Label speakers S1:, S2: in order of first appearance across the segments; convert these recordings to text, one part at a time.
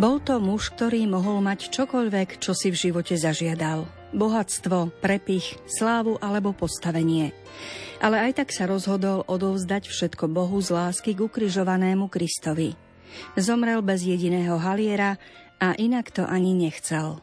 S1: Bol to muž, ktorý mohol mať čokoľvek, čo si v živote zažiadal. Bohatstvo, prepich, slávu alebo postavenie. Ale aj tak sa rozhodol odovzdať všetko Bohu z lásky k ukrižovanému Kristovi. Zomrel bez jediného haliera a inak to ani nechcel.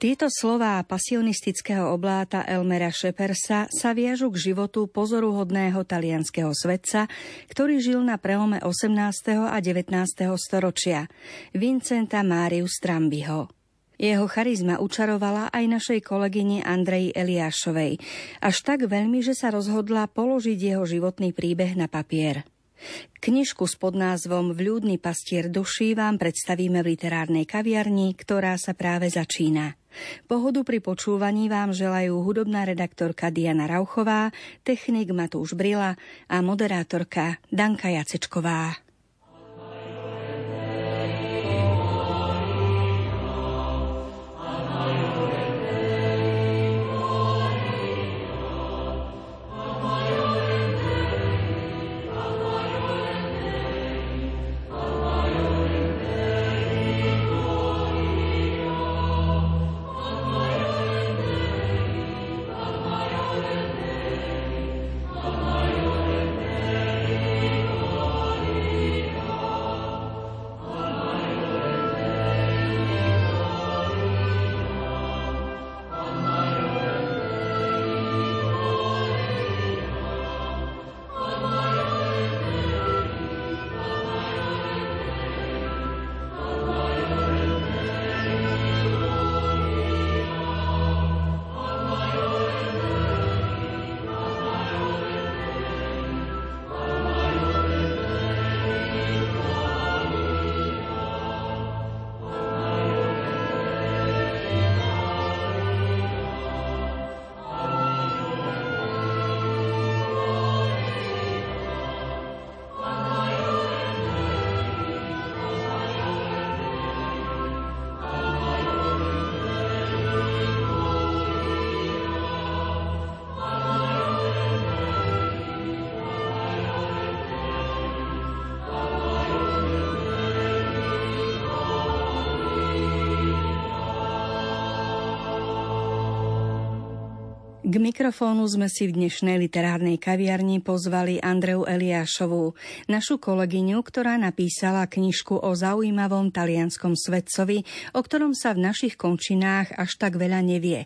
S1: Tieto slová pasionistického obláta Elmera Šepersa sa viažu k životu pozoruhodného talianského svetca, ktorý žil na prelome 18. a 19. storočia, Vincenta Máriu Strambiho. Jeho charizma učarovala aj našej kolegyne Andreji Eliášovej, až tak veľmi, že sa rozhodla položiť jeho životný príbeh na papier. Knižku s podnázvom Vľúdny pastier duší vám predstavíme v literárnej kaviarni, ktorá sa práve začína. Pohodu pri počúvaní vám želajú hudobná redaktorka Diana Rauchová, technik Matúš Brila a moderátorka Danka Jacečková. Mikrofónu sme si v dnešnej literárnej kaviarni pozvali Andreu Eliášovú, našu kolegyňu, ktorá napísala knižku o zaujímavom talianskom svetcovi, o ktorom sa v našich končinách až tak veľa nevie.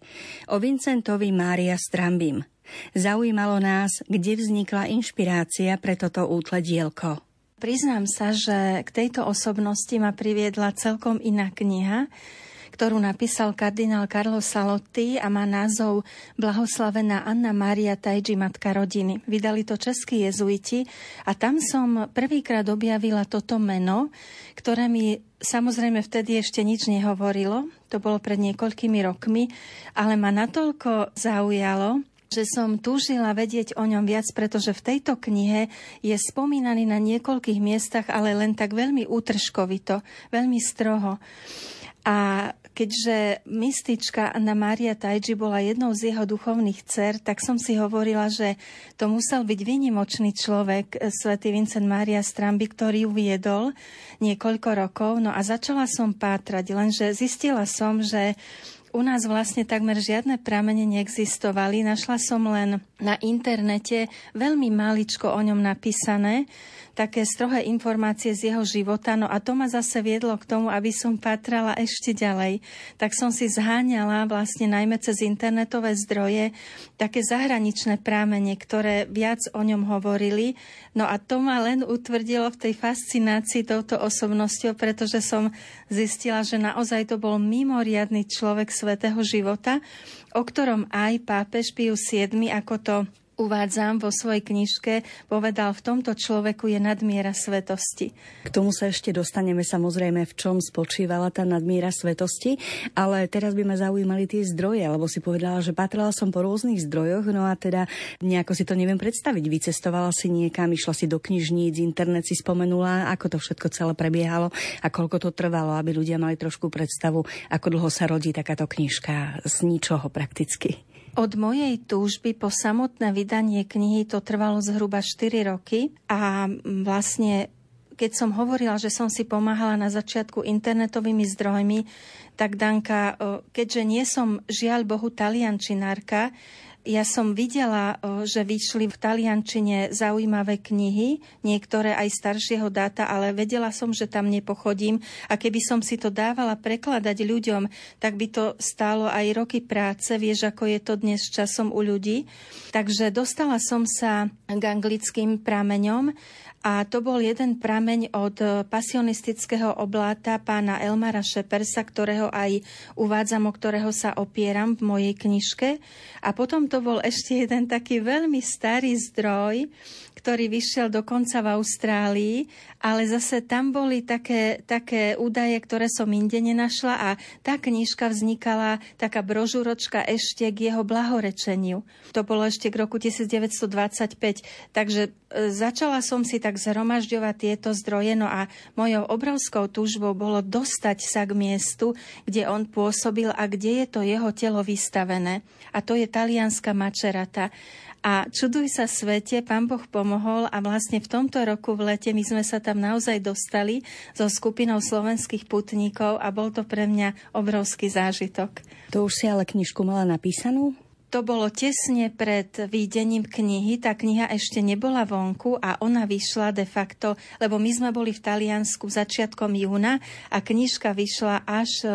S1: O Vincentovi Mária Strambim. Zaujímalo nás, kde vznikla inšpirácia pre toto útle dielko.
S2: Priznám sa, že k tejto osobnosti ma priviedla celkom iná kniha, ktorú napísal kardinál Carlo Salotti a má názov Blahoslavená Anna Maria Tajji, matka rodiny. Vydali to českí jezuiti a tam som prvýkrát objavila toto meno, ktoré mi samozrejme vtedy ešte nič nehovorilo. To bolo pred niekoľkými rokmi, ale ma natoľko zaujalo, že som túžila vedieť o ňom viac, pretože v tejto knihe je spomínaný na niekoľkých miestach, ale len tak veľmi útržkovito, veľmi stroho. A keďže mystička Anna Maria Tajji bola jednou z jeho duchovných dcer, tak som si hovorila, že to musel byť vynimočný človek, eh, svätý Vincent Maria Stramby, ktorý ju viedol niekoľko rokov. No a začala som pátrať, lenže zistila som, že u nás vlastne takmer žiadne pramene neexistovali. Našla som len na internete veľmi maličko o ňom napísané také strohé informácie z jeho života. No a to ma zase viedlo k tomu, aby som patrala ešte ďalej. Tak som si zháňala vlastne najmä cez internetové zdroje také zahraničné prámene, ktoré viac o ňom hovorili. No a to ma len utvrdilo v tej fascinácii touto osobnosťou, pretože som zistila, že naozaj to bol mimoriadný človek svetého života, o ktorom aj pápež Pius VII, ako to uvádzam vo svojej knižke, povedal, v tomto človeku je nadmiera svetosti.
S1: K tomu sa ešte dostaneme samozrejme, v čom spočívala tá nadmiera svetosti, ale teraz by ma zaujímali tie zdroje, lebo si povedala, že patrala som po rôznych zdrojoch, no a teda nejako si to neviem predstaviť. Vycestovala si niekam, išla si do knižníc, internet si spomenula, ako to všetko celé prebiehalo a koľko to trvalo, aby ľudia mali trošku predstavu, ako dlho sa rodí takáto knižka z ničoho prakticky.
S2: Od mojej túžby po samotné vydanie knihy to trvalo zhruba 4 roky a vlastne keď som hovorila, že som si pomáhala na začiatku internetovými zdrojmi, tak Danka, keďže nie som žiaľ Bohu taliančinárka, ja som videla, že vyšli v taliančine zaujímavé knihy, niektoré aj staršieho dáta, ale vedela som, že tam nepochodím a keby som si to dávala prekladať ľuďom, tak by to stálo aj roky práce, vieš, ako je to dnes časom u ľudí. Takže dostala som sa k anglickým prameňom a to bol jeden prameň od pasionistického obláta pána Elmara Šepersa, ktorého aj uvádzam, o ktorého sa opieram v mojej knižke. A potom to bol ešte jeden taký veľmi starý zdroj, ktorý vyšiel dokonca v Austrálii, ale zase tam boli také, také údaje, ktoré som inde nenašla a tá knižka vznikala, taká brožúročka ešte k jeho blahorečeniu. To bolo ešte k roku 1925, takže e, začala som si tak zhromažďovať tieto zdroje, no a mojou obrovskou túžbou bolo dostať sa k miestu, kde on pôsobil a kde je to jeho telo vystavené. A to je talianská mačerata. A čuduj sa svete, pán Boh pomohol a vlastne v tomto roku v lete my sme sa tam naozaj dostali so skupinou slovenských putníkov a bol to pre mňa obrovský zážitok.
S1: To už si ale knižku mala napísanú?
S2: To bolo tesne pred výdením knihy. Tá kniha ešte nebola vonku a ona vyšla de facto, lebo my sme boli v Taliansku začiatkom júna a knižka vyšla až e,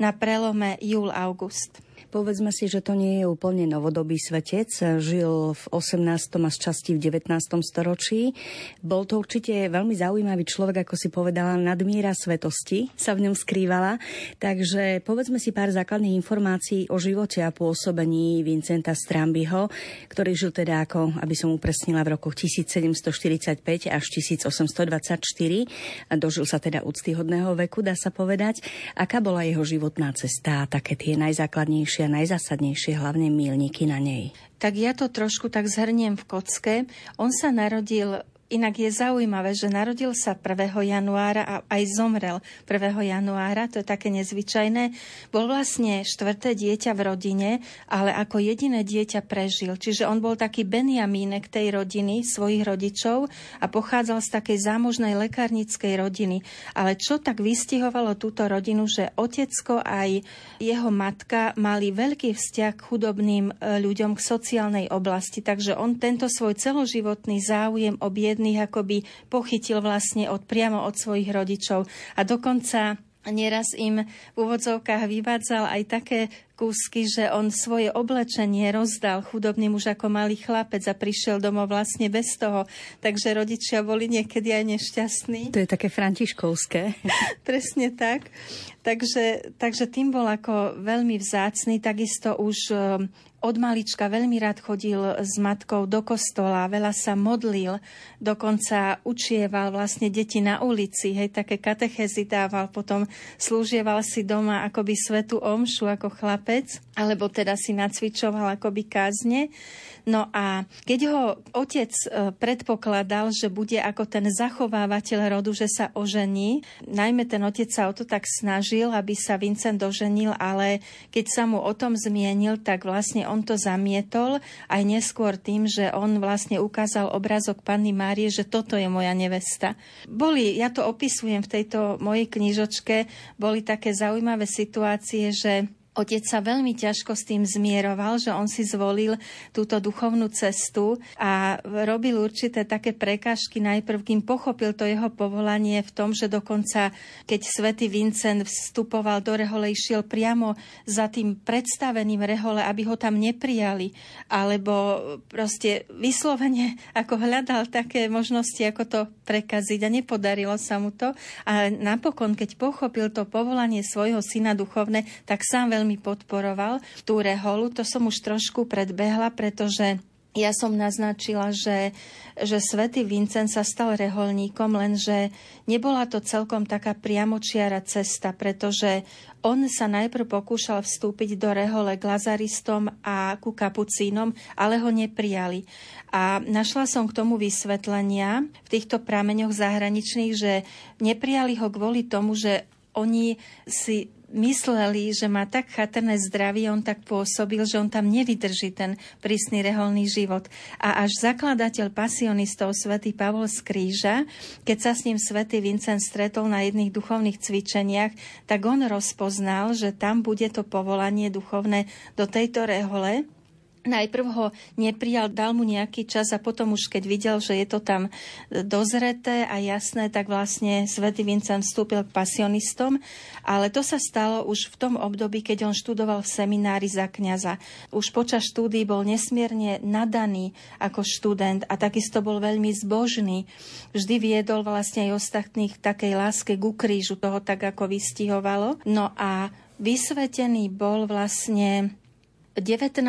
S2: na prelome júl-august.
S1: Povedzme si, že to nie je úplne novodobý svetec. Žil v 18. a z časti v 19. storočí. Bol to určite veľmi zaujímavý človek, ako si povedala, nadmíra svetosti sa v ňom skrývala. Takže povedzme si pár základných informácií o živote a pôsobení Vincenta Strambiho, ktorý žil teda ako, aby som upresnila, v rokoch 1745 až 1824 a dožil sa teda úctyhodného veku, dá sa povedať. Aká bola jeho životná cesta také tie najzákladnejšie a najzásadnejšie hlavne mílniky na nej?
S2: Tak ja to trošku tak zhrniem v kocke. On sa narodil Inak je zaujímavé, že narodil sa 1. januára a aj zomrel 1. januára, to je také nezvyčajné. Bol vlastne štvrté dieťa v rodine, ale ako jediné dieťa prežil. Čiže on bol taký Benjamínek tej rodiny, svojich rodičov a pochádzal z takej zámožnej lekárnickej rodiny. Ale čo tak vystihovalo túto rodinu, že otecko aj jeho matka mali veľký vzťah k chudobným e, ľuďom, k sociálnej oblasti. Takže on tento svoj celoživotný záujem o biedných biedných akoby pochytil vlastne od, priamo od svojich rodičov. A dokonca Nieraz im v úvodzovkách vyvádzal aj také kúsky, že on svoje oblečenie rozdal chudobným už ako malý chlapec a prišiel domov vlastne bez toho. Takže rodičia boli niekedy aj nešťastní.
S1: To je také františkovské.
S2: Presne tak. Takže, takže tým bol ako veľmi vzácný. Takisto už od malička veľmi rád chodil s matkou do kostola, veľa sa modlil, dokonca učieval vlastne deti na ulici, hej, také katechezy dával, potom slúžieval si doma akoby svetu omšu ako chlapec, alebo teda si nacvičoval akoby kázne. No a keď ho otec e, predpokladal, že bude ako ten zachovávateľ rodu, že sa ožení, najmä ten otec sa o to tak snažil, aby sa Vincent doženil, ale keď sa mu o tom zmienil, tak vlastne on to zamietol aj neskôr tým, že on vlastne ukázal obrazok Panny Márie, že toto je moja nevesta. Boli, ja to opisujem v tejto mojej knižočke, boli také zaujímavé situácie, že Otec sa veľmi ťažko s tým zmieroval, že on si zvolil túto duchovnú cestu a robil určité také prekážky najprv, kým pochopil to jeho povolanie v tom, že dokonca, keď svätý Vincent vstupoval do rehole, išiel priamo za tým predstaveným rehole, aby ho tam neprijali, alebo proste vyslovene ako hľadal také možnosti, ako to prekaziť a nepodarilo sa mu to. A napokon, keď pochopil to povolanie svojho syna duchovné, tak sám veľmi veľmi podporoval tú reholu. To som už trošku predbehla, pretože ja som naznačila, že, že svätý Vincent sa stal reholníkom, lenže nebola to celkom taká priamočiara cesta, pretože on sa najprv pokúšal vstúpiť do rehole k lazaristom a ku kapucínom, ale ho neprijali. A našla som k tomu vysvetlenia v týchto prameňoch zahraničných, že neprijali ho kvôli tomu, že oni si mysleli, že má tak chatrné zdravie, on tak pôsobil, že on tam nevydrží ten prísny reholný život. A až zakladateľ pasionistov svätý Pavol z Kríža, keď sa s ním svätý Vincent stretol na jedných duchovných cvičeniach, tak on rozpoznal, že tam bude to povolanie duchovné do tejto rehole, Najprv ho neprijal, dal mu nejaký čas a potom už keď videl, že je to tam dozreté a jasné, tak vlastne svätý Vincent vstúpil k pasionistom. Ale to sa stalo už v tom období, keď on študoval v seminári za kňaza. Už počas štúdií bol nesmierne nadaný ako študent a takisto bol veľmi zbožný. Vždy viedol vlastne aj ostatných takej láske ku krížu, toho tak ako vystihovalo. No a vysvetený bol vlastne 19.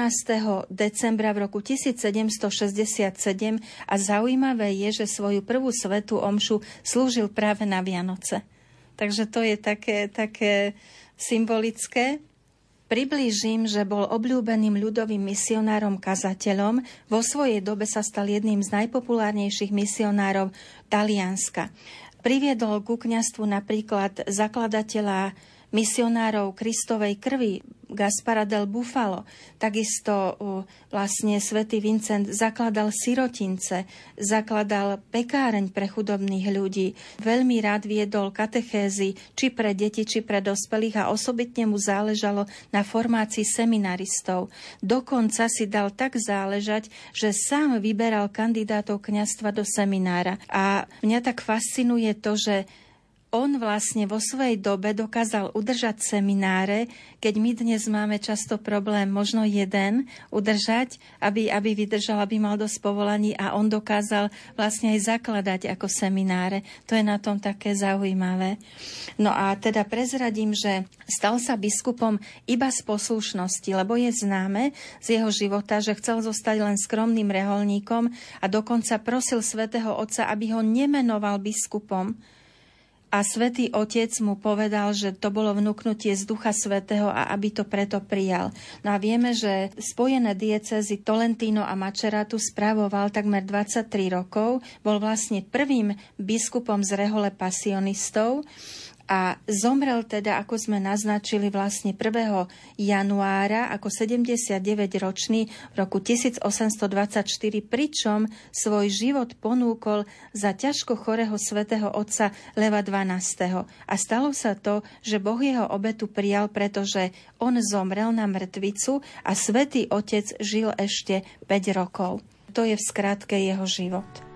S2: decembra v roku 1767 a zaujímavé je, že svoju prvú svetú omšu slúžil práve na Vianoce. Takže to je také, také symbolické. Priblížim, že bol obľúbeným ľudovým misionárom, kazateľom. Vo svojej dobe sa stal jedným z najpopulárnejších misionárov Talianska. Priviedol ku kňastvu napríklad zakladateľa misionárov Kristovej krvi Gaspara del Bufalo. Takisto vlastne svätý Vincent zakladal sirotince, zakladal pekáreň pre chudobných ľudí. Veľmi rád viedol katechézy, či pre deti, či pre dospelých a osobitne mu záležalo na formácii seminaristov. Dokonca si dal tak záležať, že sám vyberal kandidátov kňastva do seminára. A mňa tak fascinuje to, že on vlastne vo svojej dobe dokázal udržať semináre, keď my dnes máme často problém možno jeden udržať, aby, aby vydržal, aby mal dosť povolaní a on dokázal vlastne aj zakladať ako semináre. To je na tom také zaujímavé. No a teda prezradím, že stal sa biskupom iba z poslušnosti, lebo je známe z jeho života, že chcel zostať len skromným reholníkom a dokonca prosil svätého Otca, aby ho nemenoval biskupom, a svätý Otec mu povedal, že to bolo vnúknutie z Ducha Svetého a aby to preto prijal. No a vieme, že spojené diecezy Tolentino a Maceratu spravoval takmer 23 rokov, bol vlastne prvým biskupom z rehole pasionistov a zomrel teda, ako sme naznačili, vlastne 1. januára ako 79-ročný v roku 1824, pričom svoj život ponúkol za ťažko chorého svätého otca Leva XII. A stalo sa to, že Boh jeho obetu prijal, pretože on zomrel na mŕtvicu a svätý otec žil ešte 5 rokov. To je v skratke jeho život.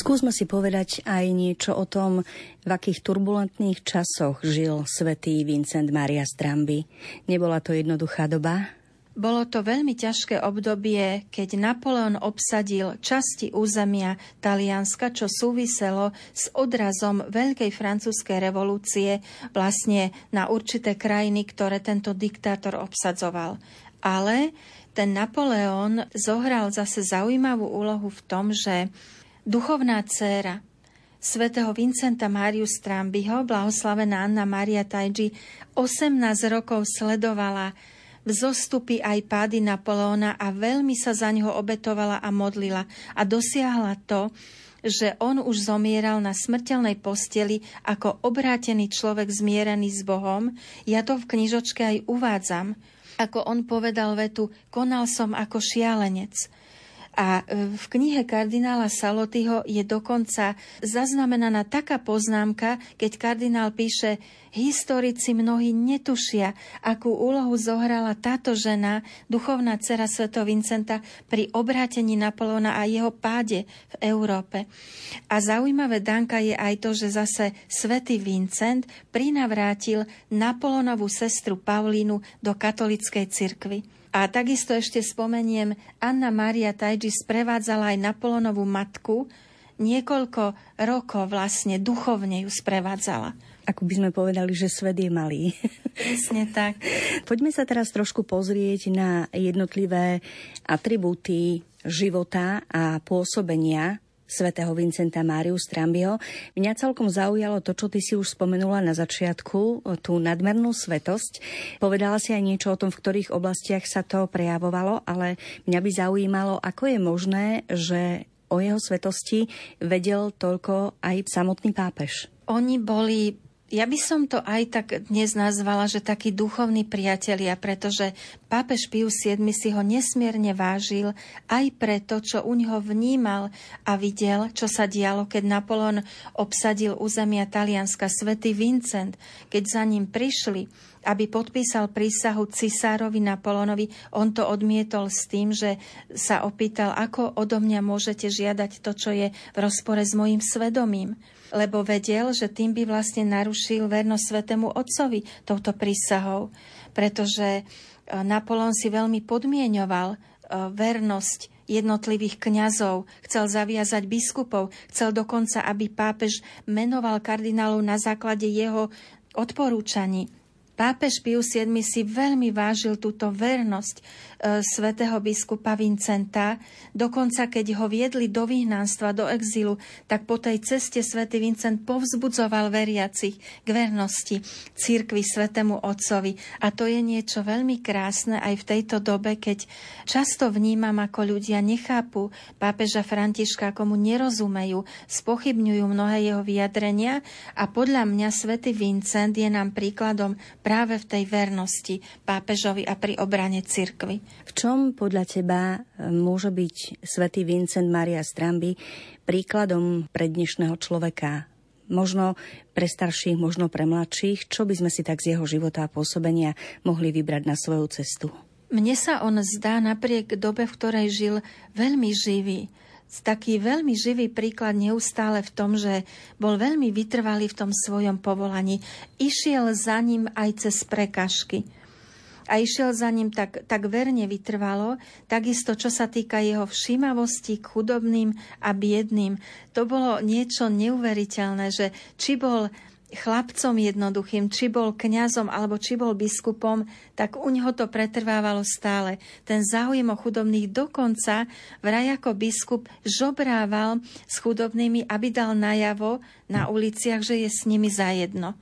S1: Skúsme si povedať aj niečo o tom, v akých turbulentných časoch žil svätý Vincent Maria Stramby. Nebola to jednoduchá doba?
S2: Bolo to veľmi ťažké obdobie, keď Napoleon obsadil časti územia Talianska, čo súviselo s odrazom Veľkej francúzskej revolúcie vlastne na určité krajiny, ktoré tento diktátor obsadzoval. Ale ten Napoleon zohral zase zaujímavú úlohu v tom, že duchovná dcéra svätého Vincenta Máriu Strambiho, blahoslavená Anna Maria Tajji, 18 rokov sledovala vzostupy aj pády Napoleóna a veľmi sa za ňoho obetovala a modlila a dosiahla to, že on už zomieral na smrteľnej posteli ako obrátený človek zmierený s Bohom. Ja to v knižočke aj uvádzam. Ako on povedal vetu, konal som ako šialenec. A e, v knihe kardinála Salotyho je dokonca zaznamenaná taká poznámka, keď kardinál píše, historici mnohí netušia, akú úlohu zohrala táto žena, duchovná dcera Sveto Vincenta, pri obrátení Napoleona a jeho páde v Európe. A zaujímavé Danka je aj to, že zase svätý Vincent prinavrátil Napoleonovú sestru Paulínu do katolickej cirkvi. A takisto ešte spomeniem, Anna Maria Tajji sprevádzala aj Napoleonovú matku, niekoľko rokov vlastne duchovne ju sprevádzala.
S1: Ako by sme povedali, že svet je malý.
S2: Presne tak.
S1: Poďme sa teraz trošku pozrieť na jednotlivé atribúty života a pôsobenia svätého Vincenta Máriu Strambio. Mňa celkom zaujalo to, čo ty si už spomenula na začiatku, tú nadmernú svetosť. Povedala si aj niečo o tom, v ktorých oblastiach sa to prejavovalo, ale mňa by zaujímalo, ako je možné, že o jeho svetosti vedel toľko aj samotný pápež.
S2: Oni boli ja by som to aj tak dnes nazvala, že takí duchovní priatelia, pretože pápež Pius VII si ho nesmierne vážil aj preto, čo u neho vnímal a videl, čo sa dialo, keď Napoleon obsadil územia Talianska. Svetý Vincent, keď za ním prišli, aby podpísal prísahu cisárovi Napoleonovi, on to odmietol s tým, že sa opýtal, ako odo mňa môžete žiadať to, čo je v rozpore s mojim svedomím lebo vedel, že tým by vlastne narušil vernosť svetému otcovi touto prísahou, pretože e, Napoleon si veľmi podmienoval e, vernosť jednotlivých kňazov, chcel zaviazať biskupov, chcel dokonca, aby pápež menoval kardinálov na základe jeho odporúčaní. Pápež Pius VII si veľmi vážil túto vernosť svätého biskupa Vincenta. Dokonca, keď ho viedli do vyhnanstva, do exilu, tak po tej ceste svätý Vincent povzbudzoval veriacich k vernosti církvi svätému Otcovi. A to je niečo veľmi krásne aj v tejto dobe, keď často vnímam, ako ľudia nechápu pápeža Františka, ako mu nerozumejú, spochybňujú mnohé jeho vyjadrenia a podľa mňa svätý Vincent je nám príkladom práve v tej vernosti pápežovi a pri obrane cirkvy.
S1: V čom podľa teba e, môže byť svätý Vincent Maria Stramby príkladom pre dnešného človeka? Možno pre starších, možno pre mladších, čo by sme si tak z jeho života a pôsobenia mohli vybrať na svoju cestu?
S2: Mne sa on zdá napriek dobe, v ktorej žil, veľmi živý taký veľmi živý príklad neustále v tom, že bol veľmi vytrvalý v tom svojom povolaní. Išiel za ním aj cez prekažky. A išiel za ním tak, tak verne vytrvalo, takisto čo sa týka jeho všímavosti k chudobným a biedným. To bolo niečo neuveriteľné, že či bol chlapcom jednoduchým, či bol kňazom alebo či bol biskupom, tak u neho to pretrvávalo stále. Ten záujem o chudobných dokonca vraj ako biskup žobrával s chudobnými, aby dal najavo na uliciach, že je s nimi zajedno.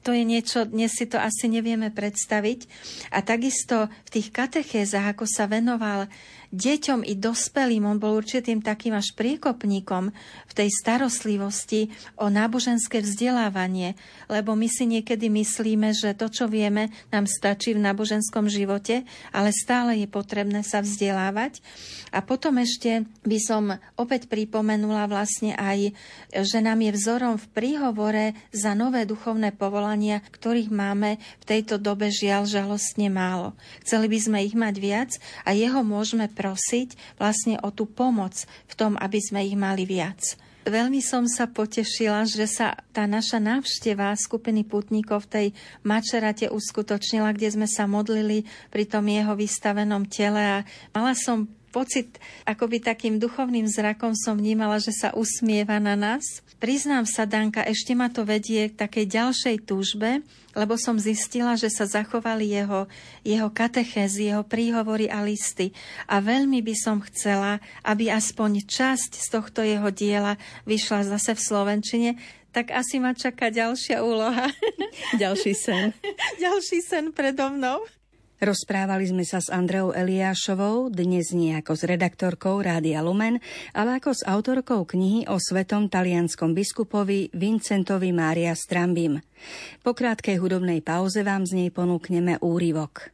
S2: To je niečo, dnes si to asi nevieme predstaviť. A takisto v tých katechézach, ako sa venoval deťom i dospelým, on bol určitým takým až priekopníkom v tej starostlivosti o náboženské vzdelávanie, lebo my si niekedy myslíme, že to, čo vieme, nám stačí v náboženskom živote, ale stále je potrebné sa vzdelávať. A potom ešte by som opäť pripomenula vlastne aj, že nám je vzorom v príhovore za nové duchovné povolania, ktorých máme v tejto dobe žiaľ žalostne málo. Chceli by sme ich mať viac a jeho môžeme prosiť vlastne o tú pomoc v tom, aby sme ich mali viac. Veľmi som sa potešila, že sa tá naša návšteva skupiny putníkov v tej Mačerate uskutočnila, kde sme sa modlili pri tom jeho vystavenom tele a mala som pocit, akoby takým duchovným zrakom som vnímala, že sa usmieva na nás. Priznám sa, Danka, ešte ma to vedie k takej ďalšej túžbe, lebo som zistila, že sa zachovali jeho, jeho katechézy, jeho príhovory a listy. A veľmi by som chcela, aby aspoň časť z tohto jeho diela vyšla zase v Slovenčine, tak asi ma čaká ďalšia úloha.
S1: Ďalší sen.
S2: Ďalší sen predo mnou.
S1: Rozprávali sme sa s Andreou Eliášovou, dnes nie ako s redaktorkou Rádia Lumen, ale ako s autorkou knihy o svetom talianskom biskupovi Vincentovi Mária Strambim. Po krátkej hudobnej pauze vám z nej ponúkneme úryvok.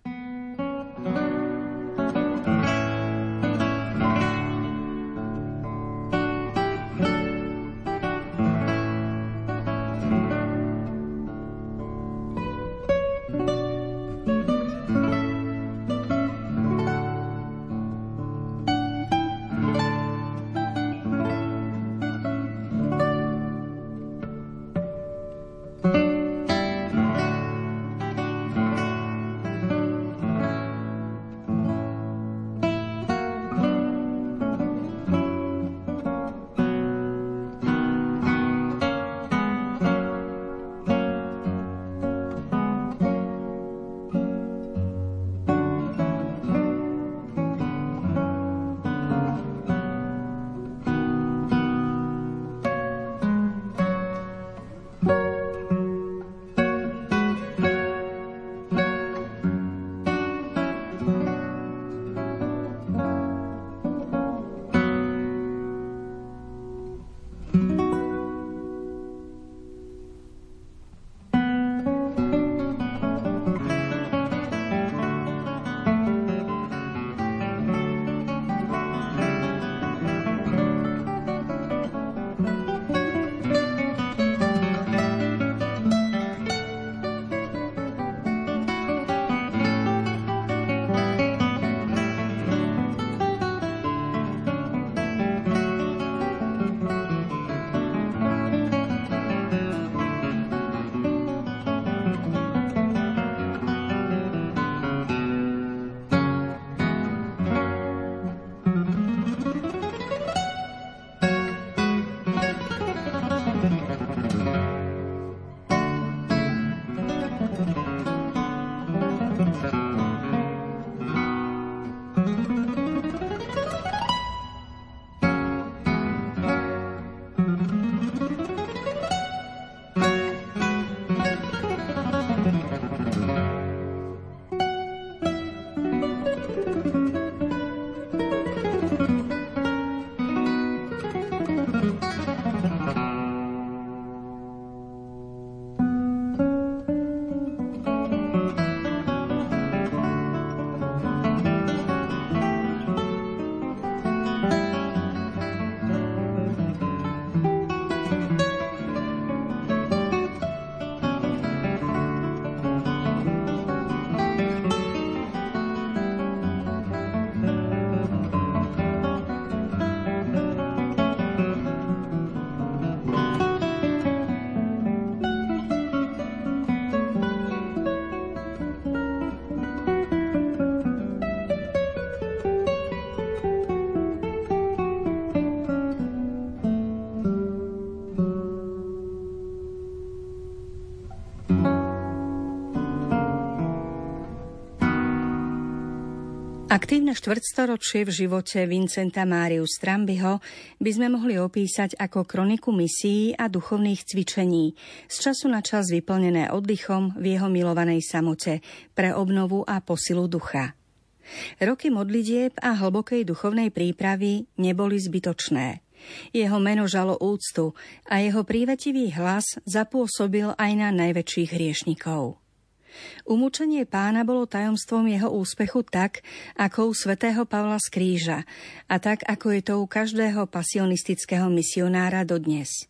S1: Aktívne štvrtstoročie v živote Vincenta Máriu Strambyho by sme mohli opísať ako kroniku misií a duchovných cvičení, z času na čas vyplnené oddychom v jeho milovanej samote pre obnovu a posilu ducha. Roky modlitieb a hlbokej duchovnej prípravy neboli zbytočné. Jeho meno žalo úctu a jeho prívetivý hlas zapôsobil aj na najväčších hriešnikov. Umúčenie pána bolo tajomstvom jeho úspechu tak, ako u svätého Pavla z Kríža a tak, ako je to u každého pasionistického misionára dodnes.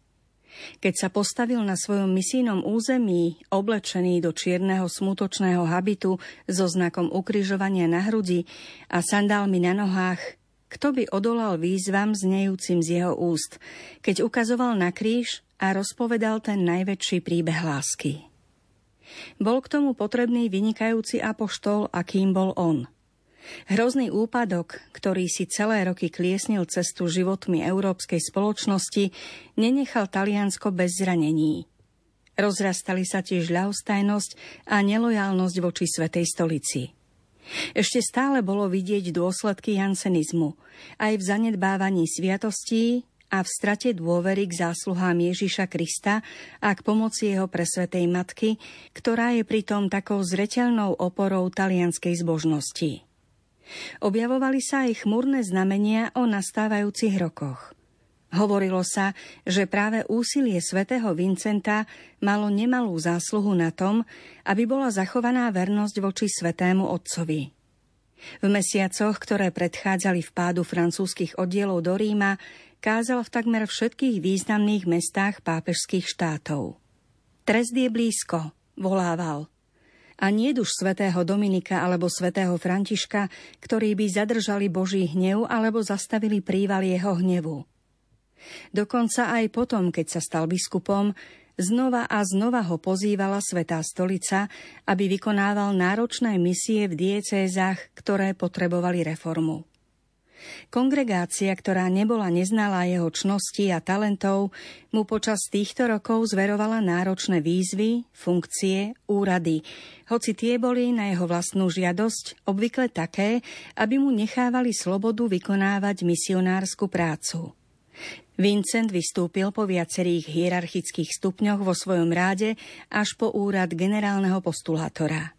S1: Keď sa postavil na svojom misijnom území, oblečený do čierneho smutočného habitu so znakom ukrižovania na hrudi a sandálmi na nohách, kto by odolal výzvam znejúcim z jeho úst, keď ukazoval na kríž a rozpovedal ten najväčší príbeh lásky. Bol k tomu potrebný vynikajúci apoštol, akým bol on. Hrozný úpadok, ktorý si celé roky kliesnil cestu životmi európskej spoločnosti, nenechal Taliansko bez zranení. Rozrastali sa tiež ľahostajnosť a nelojálnosť voči Svetej stolici. Ešte stále bolo vidieť dôsledky jansenizmu, aj v zanedbávaní sviatostí a v strate dôvery k zásluhám Ježiša Krista a k pomoci jeho presvetej matky, ktorá je pritom takou zreteľnou oporou talianskej zbožnosti. Objavovali sa aj chmurné znamenia o nastávajúcich rokoch. Hovorilo sa, že práve úsilie svätého Vincenta malo nemalú zásluhu na tom, aby bola zachovaná vernosť voči svetému otcovi. V mesiacoch, ktoré predchádzali vpádu francúzskych oddielov do Ríma, kázal v takmer všetkých významných mestách pápežských štátov. Trest je blízko, volával. A nie duš svätého Dominika alebo svätého Františka, ktorí by zadržali Boží hnev alebo zastavili príval jeho hnevu. Dokonca aj potom, keď sa stal biskupom, znova a znova ho pozývala Svetá stolica, aby vykonával náročné misie v diecézach, ktoré potrebovali reformu. Kongregácia, ktorá nebola neznalá jeho čnosti a talentov, mu počas týchto rokov zverovala náročné výzvy, funkcie, úrady, hoci tie boli na jeho vlastnú žiadosť obvykle také, aby mu nechávali slobodu vykonávať misionárskú prácu. Vincent vystúpil po viacerých hierarchických stupňoch vo svojom ráde až po úrad generálneho postulátora.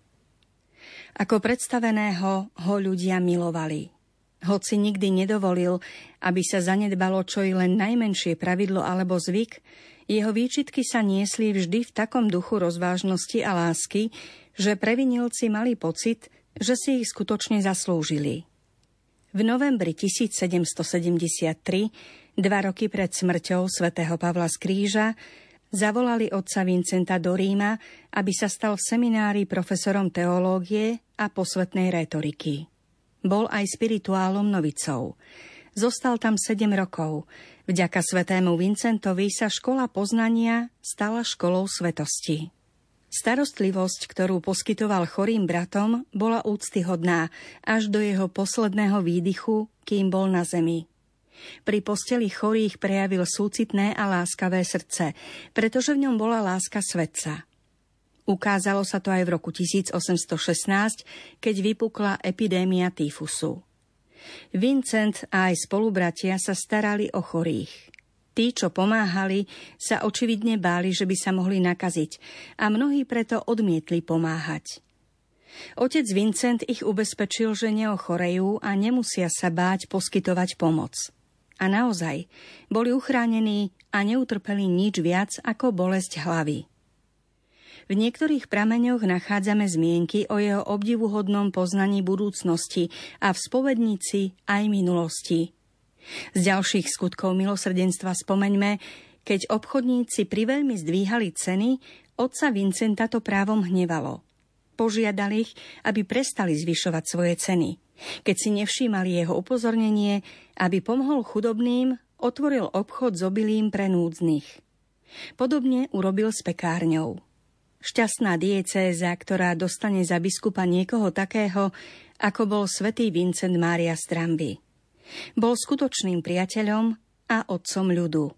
S1: Ako predstaveného ho ľudia milovali. Hoci nikdy nedovolil, aby sa zanedbalo čo i len najmenšie pravidlo alebo zvyk, jeho výčitky sa niesli vždy v takom duchu rozvážnosti a lásky, že previnilci mali pocit, že si ich skutočne zaslúžili. V novembri 1773 Dva roky pred smrťou svätého Pavla z Kríža zavolali otca Vincenta do Ríma, aby sa stal v seminári profesorom teológie a posvetnej rétoriky. Bol aj spirituálom novicov. Zostal tam 7 rokov. Vďaka svetému Vincentovi sa škola poznania stala školou svetosti. Starostlivosť, ktorú poskytoval chorým bratom, bola úctyhodná až do jeho posledného výdychu, kým bol na zemi. Pri posteli chorých prejavil súcitné a láskavé srdce, pretože v ňom bola láska svetca. Ukázalo sa to aj v roku 1816, keď vypukla epidémia týfusu. Vincent a aj spolubratia sa starali o chorých. Tí, čo pomáhali, sa očividne báli, že by sa mohli nakaziť a mnohí preto odmietli pomáhať. Otec Vincent ich ubezpečil, že neochorejú a nemusia sa báť poskytovať pomoc. A naozaj, boli uchránení a neutrpeli nič viac ako bolesť hlavy. V niektorých prameňoch nachádzame zmienky o jeho obdivuhodnom poznaní budúcnosti a v spovednici aj minulosti. Z ďalších skutkov milosrdenstva spomeňme, keď obchodníci priveľmi zdvíhali ceny, otca Vincenta to právom hnevalo. Požiadali ich, aby prestali zvyšovať svoje ceny – keď si nevšímali jeho upozornenie, aby pomohol chudobným, otvoril obchod s obilím pre núdznych. Podobne urobil s pekárňou. Šťastná diecéza, ktorá dostane za biskupa niekoho takého, ako bol svätý Vincent Mária Stramby. Bol skutočným priateľom a otcom ľudu.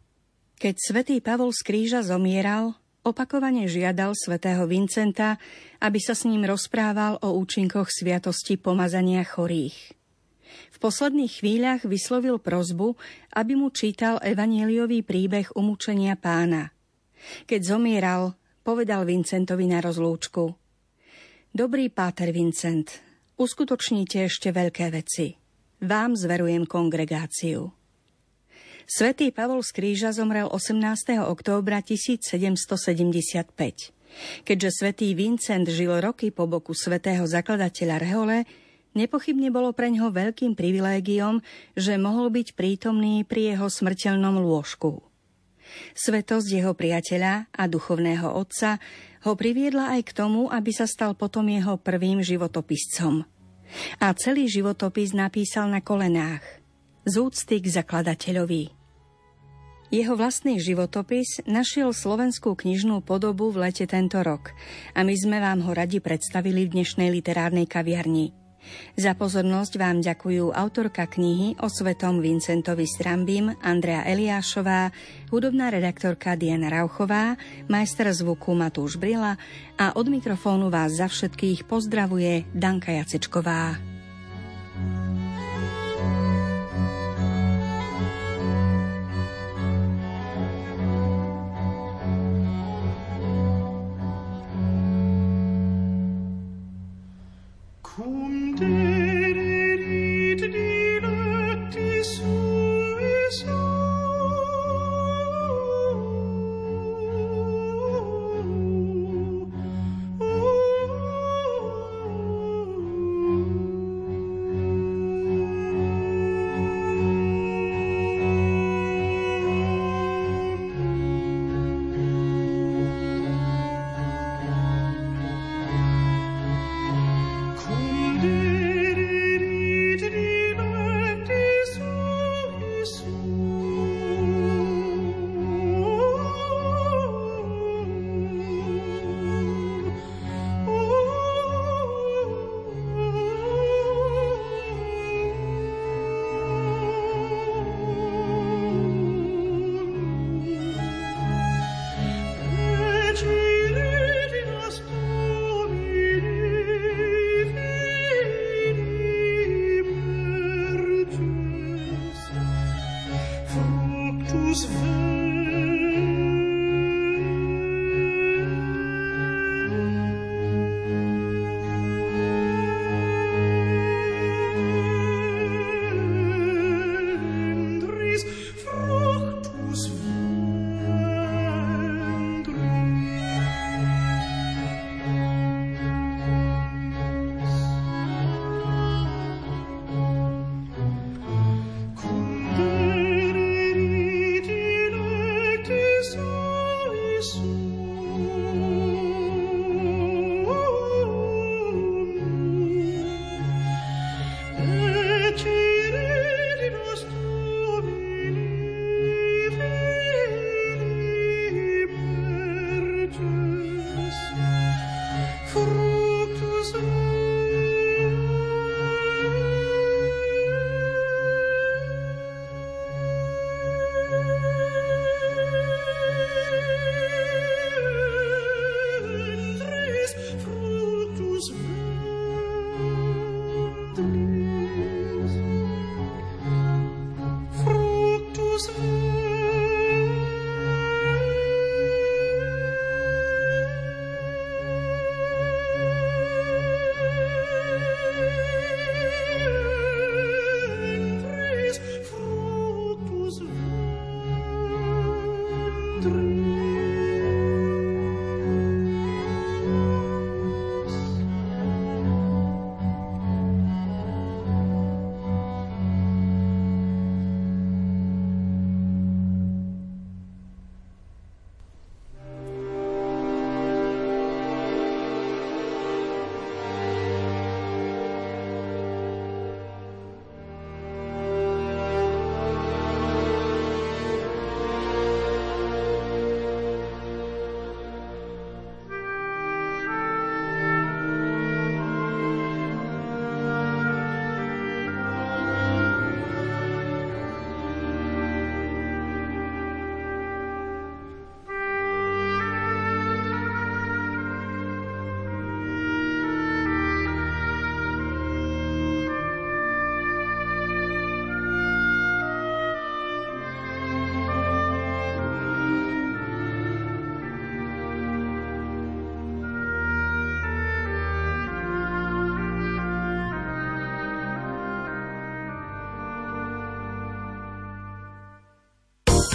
S1: Keď svätý Pavol z kríža zomieral, Opakovane žiadal svätého Vincenta, aby sa s ním rozprával o účinkoch sviatosti pomazania chorých. V posledných chvíľach vyslovil prozbu, aby mu čítal evanieliový príbeh umúčenia pána. Keď zomieral, povedal Vincentovi na rozlúčku. Dobrý páter Vincent, uskutočníte ešte veľké veci. Vám zverujem kongregáciu. Svetý Pavol z Kríža zomrel 18. októbra 1775. Keďže svätý Vincent žil roky po boku svätého zakladateľa Rehole, nepochybne bolo pre ňoho veľkým privilégiom, že mohol byť prítomný pri jeho smrteľnom lôžku. Svetosť jeho priateľa a duchovného otca ho priviedla aj k tomu, aby sa stal potom jeho prvým životopiscom. A celý životopis napísal na kolenách – z úcty k zakladateľovi. Jeho vlastný životopis našiel slovenskú knižnú podobu v lete tento rok a my sme vám ho radi predstavili v dnešnej literárnej kaviarni. Za pozornosť vám ďakujú autorka knihy o svetom Vincentovi Strambim Andrea Eliášová, hudobná redaktorka Diana Rauchová, majster zvuku Matúš Brila a od mikrofónu vás za všetkých pozdravuje Danka Jacečková.